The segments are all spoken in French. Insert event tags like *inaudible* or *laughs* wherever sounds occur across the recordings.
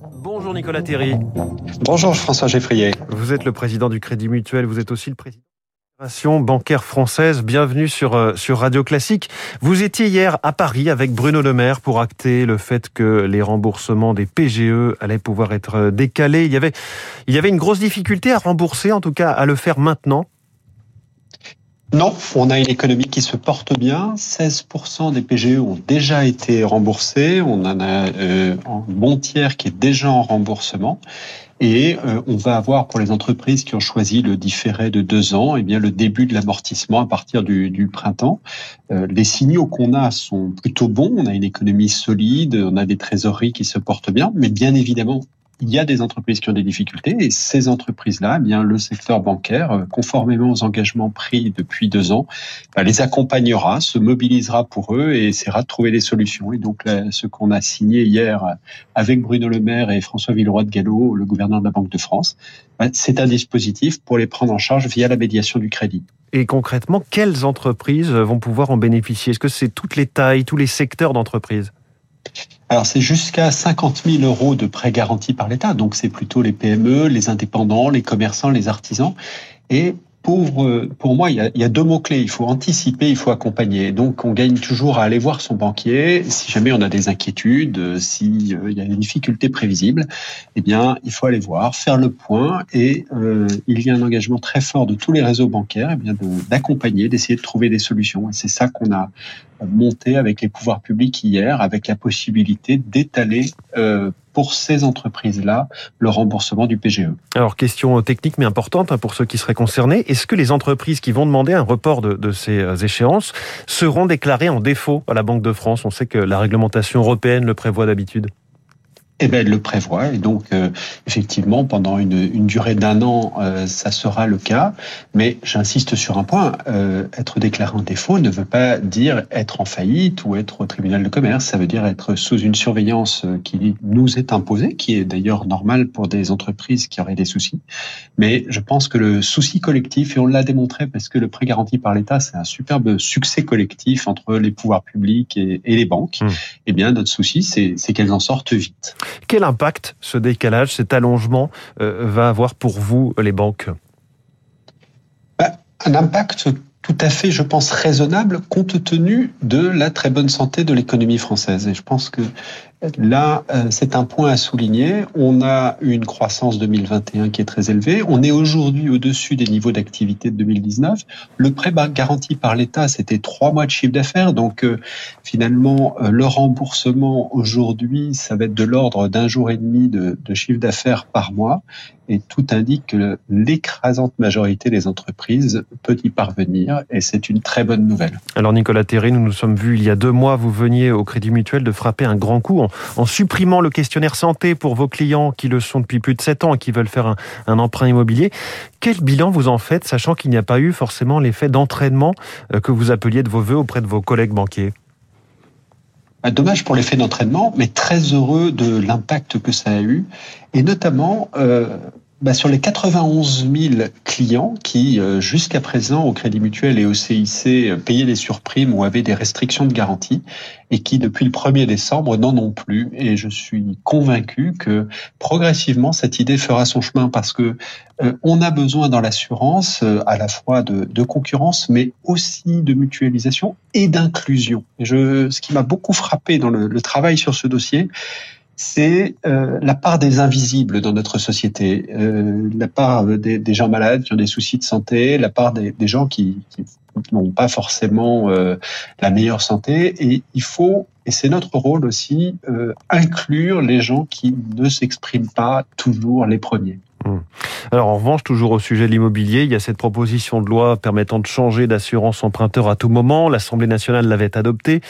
Bonjour Nicolas Théry. Bonjour François Geffrier. Vous êtes le président du Crédit Mutuel, vous êtes aussi le président de la bancaire française. Bienvenue sur, euh, sur Radio Classique. Vous étiez hier à Paris avec Bruno Le Maire pour acter le fait que les remboursements des PGE allaient pouvoir être euh, décalés. Il y avait, il y avait une grosse difficulté à rembourser, en tout cas à le faire maintenant. Non, on a une économie qui se porte bien. 16% des PGE ont déjà été remboursés. On en a euh, un bon tiers qui est déjà en remboursement. Et euh, on va avoir pour les entreprises qui ont choisi le différé de deux ans, eh bien le début de l'amortissement à partir du, du printemps. Euh, les signaux qu'on a sont plutôt bons. On a une économie solide, on a des trésoreries qui se portent bien, mais bien évidemment, il y a des entreprises qui ont des difficultés et ces entreprises-là, eh bien le secteur bancaire, euh, conformément aux engagements pris depuis deux ans, bah, les accompagnera, se mobilisera pour eux et essaiera de trouver des solutions. Et donc ce qu'on a signé hier avec Bruno Le Maire et François Villeroy de Gallo, le gouverneur de la Banque de France, bah, c'est un dispositif pour les prendre en charge via la médiation du crédit. Et concrètement, quelles entreprises vont pouvoir en bénéficier? Est-ce que c'est toutes les tailles, tous les secteurs d'entreprises alors c'est jusqu'à 50 000 euros de prêts garantis par l'État, donc c'est plutôt les PME, les indépendants, les commerçants, les artisans. Et pour, pour moi, il y, a, deux mots-clés. Il faut anticiper, il faut accompagner. Donc, on gagne toujours à aller voir son banquier. Si jamais on a des inquiétudes, si euh, il y a des difficultés prévisibles, eh bien, il faut aller voir, faire le point. Et euh, il y a un engagement très fort de tous les réseaux bancaires, eh bien, d'accompagner, d'essayer de trouver des solutions. Et c'est ça qu'on a monté avec les pouvoirs publics hier, avec la possibilité d'étaler euh, pour ces entreprises-là le remboursement du PGE. Alors, question technique mais importante hein, pour ceux qui seraient concernés. Est-ce que les entreprises qui vont demander un report de, de, ces euh, échéances seront déclarées en défaut à la Banque de France? On sait que la réglementation européenne le prévoit d'habitude. Eh bien, elle le prévoit. Et donc, euh, effectivement, pendant une, une durée d'un an, euh, ça sera le cas. Mais j'insiste sur un point. Euh, être déclaré en défaut ne veut pas dire être en faillite ou être au tribunal de commerce. Ça veut dire être sous une surveillance qui nous est imposée, qui est d'ailleurs normale pour des entreprises qui auraient des soucis. Mais je pense que le souci collectif, et on l'a démontré parce que le prêt garanti par l'État, c'est un superbe succès collectif entre les pouvoirs publics et, et les banques. Mmh. Eh bien, notre souci, c'est qu'elles en sortent vite. Quel impact ce décalage, cet allongement euh, va avoir pour vous, les banques? Bah, Un impact tout à fait, je pense, raisonnable compte tenu de la très bonne santé de l'économie française. Et je pense que Là, euh, c'est un point à souligner. On a une croissance 2021 qui est très élevée. On est aujourd'hui au-dessus des niveaux d'activité de 2019. Le prêt garanti par l'État, c'était trois mois de chiffre d'affaires. Donc, euh, finalement, euh, le remboursement aujourd'hui, ça va être de l'ordre d'un jour et demi de, de chiffre d'affaires par mois. Et tout indique que l'écrasante majorité des entreprises peut y parvenir. Et c'est une très bonne nouvelle. Alors, Nicolas Théry, nous nous sommes vus il y a deux mois. Vous veniez au Crédit Mutuel de frapper un grand coup en, supprimant le questionnaire santé pour vos clients qui le sont depuis plus de 7 ans et qui veulent faire un, emprunt immobilier. Quel bilan vous en faites, sachant qu'il n'y a pas eu forcément l'effet d'entraînement euh, que vous appeliez de vos voeux auprès de vos collègues banquiers? Bah, Dommage pour l'effet d'entraînement, mais très heureux de l'impact que ça a eu, et notamment euh, bah, sur les 91 000 clients qui, euh, jusqu'à présent, au Crédit Mutuel et au CIC, euh, payaient des surprimes ou avaient des restrictions de garantie et qui, depuis le 1er décembre, n'en ont plus. Et je suis convaincu que progressivement, cette idée fera son chemin parce que euh, on a besoin dans l'assurance à la fois de, de, concurrence, mais aussi de mutualisation et d'inclusion. Ce qui m'a beaucoup frappé dans le, le travail sur ce dossier, c'est euh, la part des invisibles dans notre société, euh, la part des, gens malades qui ont des soucis de santé, la part des, gens qui, n'ont pas forcément euh, la meilleure santé. Et il faut, et c'est notre rôle aussi, inclure les gens qui ne s'expriment pas toujours les premiers. Mmh. Alors en revanche, toujours au sujet de l'immobilier, il y a cette proposition de loi permettant de changer d'assurance emprunteur à tout moment. L'Assemblée nationale l'avait adoptée.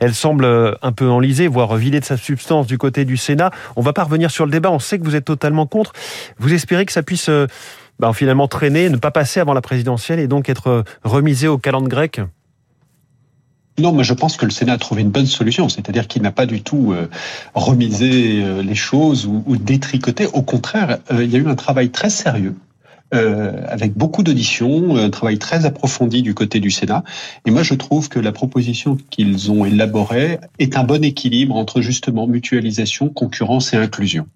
Elle semble euh, un peu enlisée, voire vidée de sa substance du côté du Sénat. On va pas revenir sur le débat, on sait que vous êtes totalement contre. Vous espérez que ça puisse euh, bah, finalement traîner, ne pas passer avant la présidentielle et donc être euh, remisé au calendrier grec? Non, mais je pense que le Sénat a trouvé une bonne solution, c'est-à-dire qu'il n'a pas du tout euh, remisé euh, les choses ou, détricoté. Au contraire, euh, il y a eu un travail très sérieux. Avec beaucoup d'auditions, un travail très approfondi du côté du Sénat. Et moi, je trouve que la proposition qu'ils ont élaborée est un bon équilibre entre justement mutualisation, concurrence et inclusion.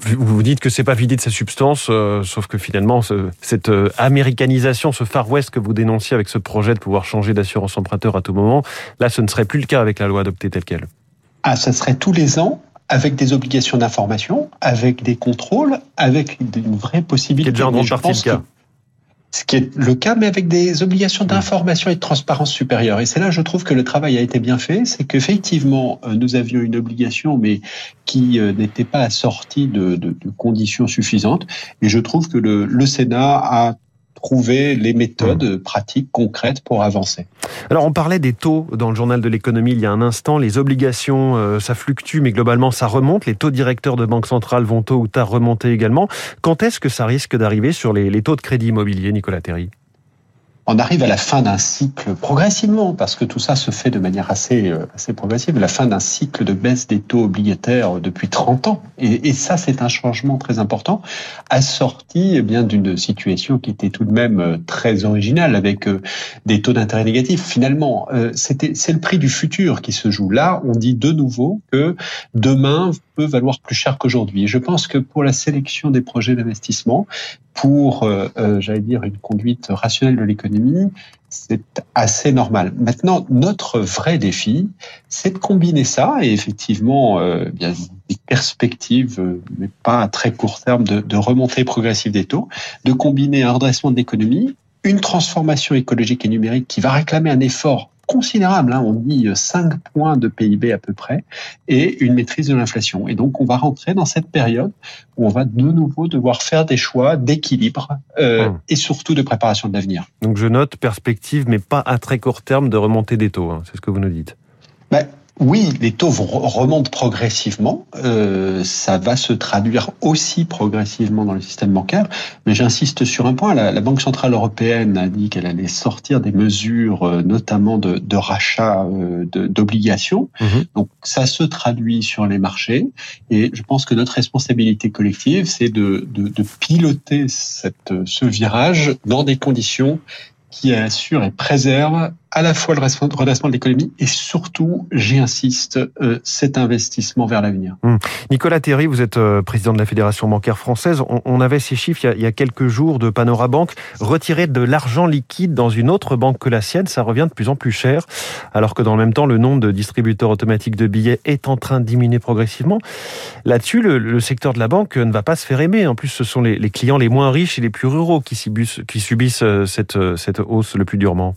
Vous vous dites que c'est pas vidé de sa substance, euh, sauf que finalement, cette euh, américanisation, ce Far West que vous dénonciez avec ce projet de pouvoir changer d'assurance emprunteur à tout moment, là, ce ne serait plus le cas avec la loi adoptée telle qu'elle. Ah, ça serait tous les ans avec des obligations d'information, avec des contrôles, avec une vraie possibilité. C'est déjà en grande partie le cas ce qui est le cas, mais avec des obligations d'information et de transparence supérieure. Et c'est là, je trouve que le travail a été bien fait. C'est qu'effectivement, euh, nous avions une obligation, mais qui euh, n'était pas assortie de, conditions suffisantes. Et je trouve que le Sénat a trouver les méthodes mmh. pratiques concrètes pour avancer. Alors on parlait des taux dans le journal de l'économie il y a un instant. Les obligations, euh, ça fluctue, mais globalement ça remonte. Les taux directeurs de banque centrale vont tôt ou tard remonter également. Quand est-ce que ça risque d'arriver sur les, les taux de crédit immobilier, Nicolas Terry? On arrive à la fin d'un cycle progressivement, parce que tout ça se fait de manière assez, euh, assez progressive, la fin d'un cycle de baisse des taux obligataires depuis 30 ans. Et, ça, c'est un changement très important, assorti eh bien d'une situation qui était tout de même euh, très originale, avec euh, des taux d'intérêt négatifs. Finalement, c'était, c'est le prix du futur qui se joue. Là, on dit de nouveau que demain peut valoir plus cher qu'aujourd'hui. Et je pense que pour la sélection des projets d'investissement, pour, euh, euh, j'allais dire, une conduite rationnelle de l'économie, c'est assez normal. Maintenant, notre vrai défi, c'est de combiner ça et effectivement, euh, des perspectives, euh, mais pas à très court terme, de, de remontée progressive des taux, de combiner un redressement de l'économie, une transformation écologique et numérique qui va réclamer un effort considérable, hein, on dit 5 points de PIB à peu près, et une maîtrise de l'inflation. Et donc on va rentrer dans cette période où on va de nouveau devoir faire des choix d'équilibre euh, hum. et surtout de préparation de l'avenir. Donc je note perspective, mais pas à très court terme de remontée des taux, hein, c'est ce que vous nous dites. Ben, oui, les taux remontent progressivement. Euh, ça va se traduire aussi progressivement dans le système bancaire. Mais j'insiste sur un point. La, Banque centrale européenne a dit qu'elle allait sortir des mesures, euh, notamment de, rachat euh, d'obligations. Mmh. Donc ça se traduit sur les marchés. Et je pense que notre responsabilité collective, c'est de, de, de, piloter cette, ce virage dans des conditions qui assurent et préservent à la fois le redressement de l'économie et surtout, j'y insiste, euh, cet investissement vers l'avenir. Hum. Nicolas Théry, vous êtes euh, président de la Fédération bancaire française. On, avait ces chiffres il y, a, quelques jours de Panorabank. Retirer de l'argent liquide dans une autre banque que la sienne, ça revient de plus en plus cher, alors que dans le même temps, le nombre de distributeurs automatiques de billets est en train de diminuer progressivement. Là-dessus, le, secteur de la banque ne va pas se faire aimer. En plus, ce sont les, clients les moins riches et les plus ruraux qui subissent, euh, cette hausse le plus durement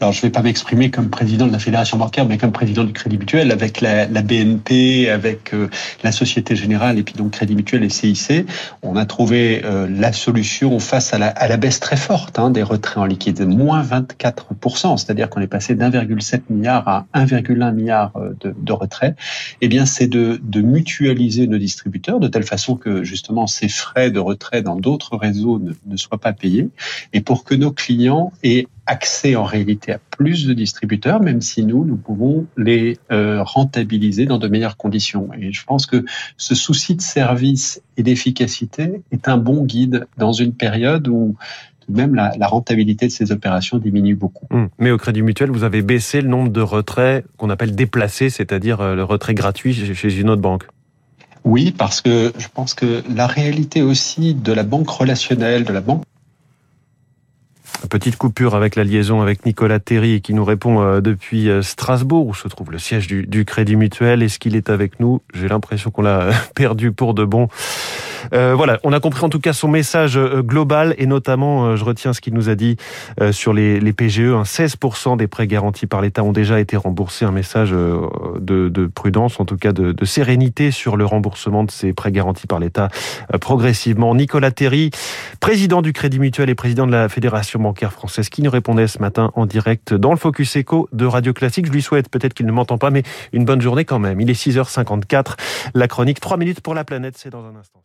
alors je ne vais pas m'exprimer comme président de la fédération bancaire, mais comme président du Crédit Mutuel, avec la, la BNP, avec euh, la Société Générale et puis donc Crédit Mutuel et CIC, on a trouvé euh, la solution face à la, à la baisse très forte hein, des retraits en liquide, moins 24%, c'est-à-dire qu'on est passé d'1,7 milliard à 1,1 milliard euh, de, de retraits. Eh bien, c'est de, de mutualiser nos distributeurs de telle façon que justement ces frais de retrait dans d'autres réseaux ne, ne soient pas payés, et pour que nos clients aient accès en réalité à plus de distributeurs, même si nous, nous pouvons les euh, rentabiliser dans de meilleures conditions. Et je pense que ce souci de service et d'efficacité est un bon guide dans une période où même la, rentabilité de ces opérations diminue beaucoup. Hum. Mais au Crédit Mutuel, vous avez baissé le nombre de retraits qu'on appelle déplacés, c'est-à-dire euh, le retrait gratuit chez une autre banque. Oui, parce que je pense que la réalité aussi de la banque relationnelle, de la banque Petite coupure avec la liaison avec Nicolas Terry qui nous répond euh, depuis euh, Strasbourg où se trouve le siège du, du Crédit Mutuel. Est-ce qu'il est avec nous? J'ai l'impression qu'on l'a *laughs* perdu pour de bon. Euh, voilà, on a compris en tout cas son message euh, global et notamment, euh, je retiens ce qu'il nous a dit sur les, les PGE, 16% des prêts garantis par l'État ont déjà été remboursés. Un message de, de prudence, en tout cas de, de, sérénité sur le remboursement de ces prêts garantis par l'État progressivement. Nicolas Terry, président du Crédit Mutuel et président de la Fédération bancaire française, qui nous répondait ce matin en direct dans le Focus Echo de Radio Classique. Je lui souhaite, peut-être qu'il ne m'entend pas, mais une bonne journée quand même. Il est 6h54. La chronique 3 minutes pour la planète, c'est dans un instant.